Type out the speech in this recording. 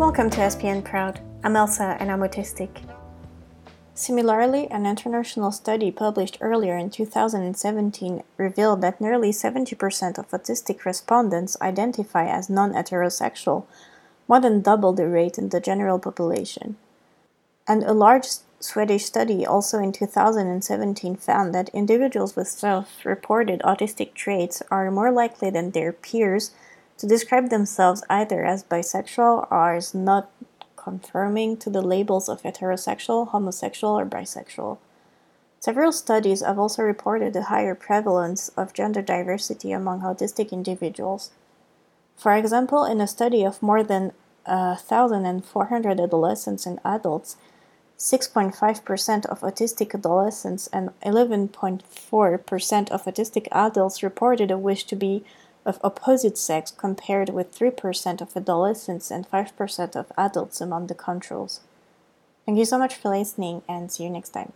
Welcome to SPN Proud. I'm Elsa and I'm autistic. Similarly, an international study published earlier in 2017 revealed that nearly 70% of autistic respondents identify as non heterosexual, more than double the rate in the general population. And a large Swedish study also in 2017 found that individuals with self reported autistic traits are more likely than their peers to describe themselves either as bisexual or as not conforming to the labels of heterosexual, homosexual, or bisexual. Several studies have also reported a higher prevalence of gender diversity among autistic individuals. For example, in a study of more than uh, 1,400 adolescents and adults, 6.5% of autistic adolescents and 11.4% of autistic adults reported a wish to be of opposite sex compared with 3% of adolescents and 5% of adults among the controls. Thank you so much for listening and see you next time.